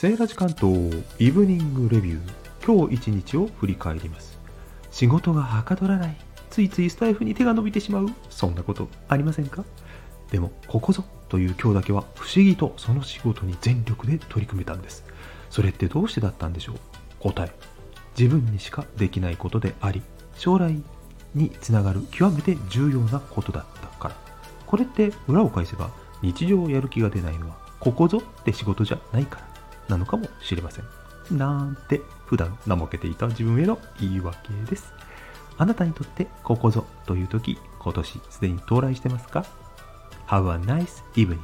セーラジ関東イブニングレビュー今日一日を振り返ります。仕事がはかどらないついついスタイフに手が伸びてしまうそんなことありませんか？でもここぞという今日だけは不思議とその仕事に全力で取り組めたんです。それってどうしてだったんでしょう？答え。自分にしかできないことであり将来につながる極めて重要なことだったから。これって裏を返せば日常やる気が出ないのはここぞって仕事じゃないから。なのかもしれません。なんて普段怠けていた自分への言い訳です。あなたにとってここぞという時今年すでに到来してますか？Have a nice evening.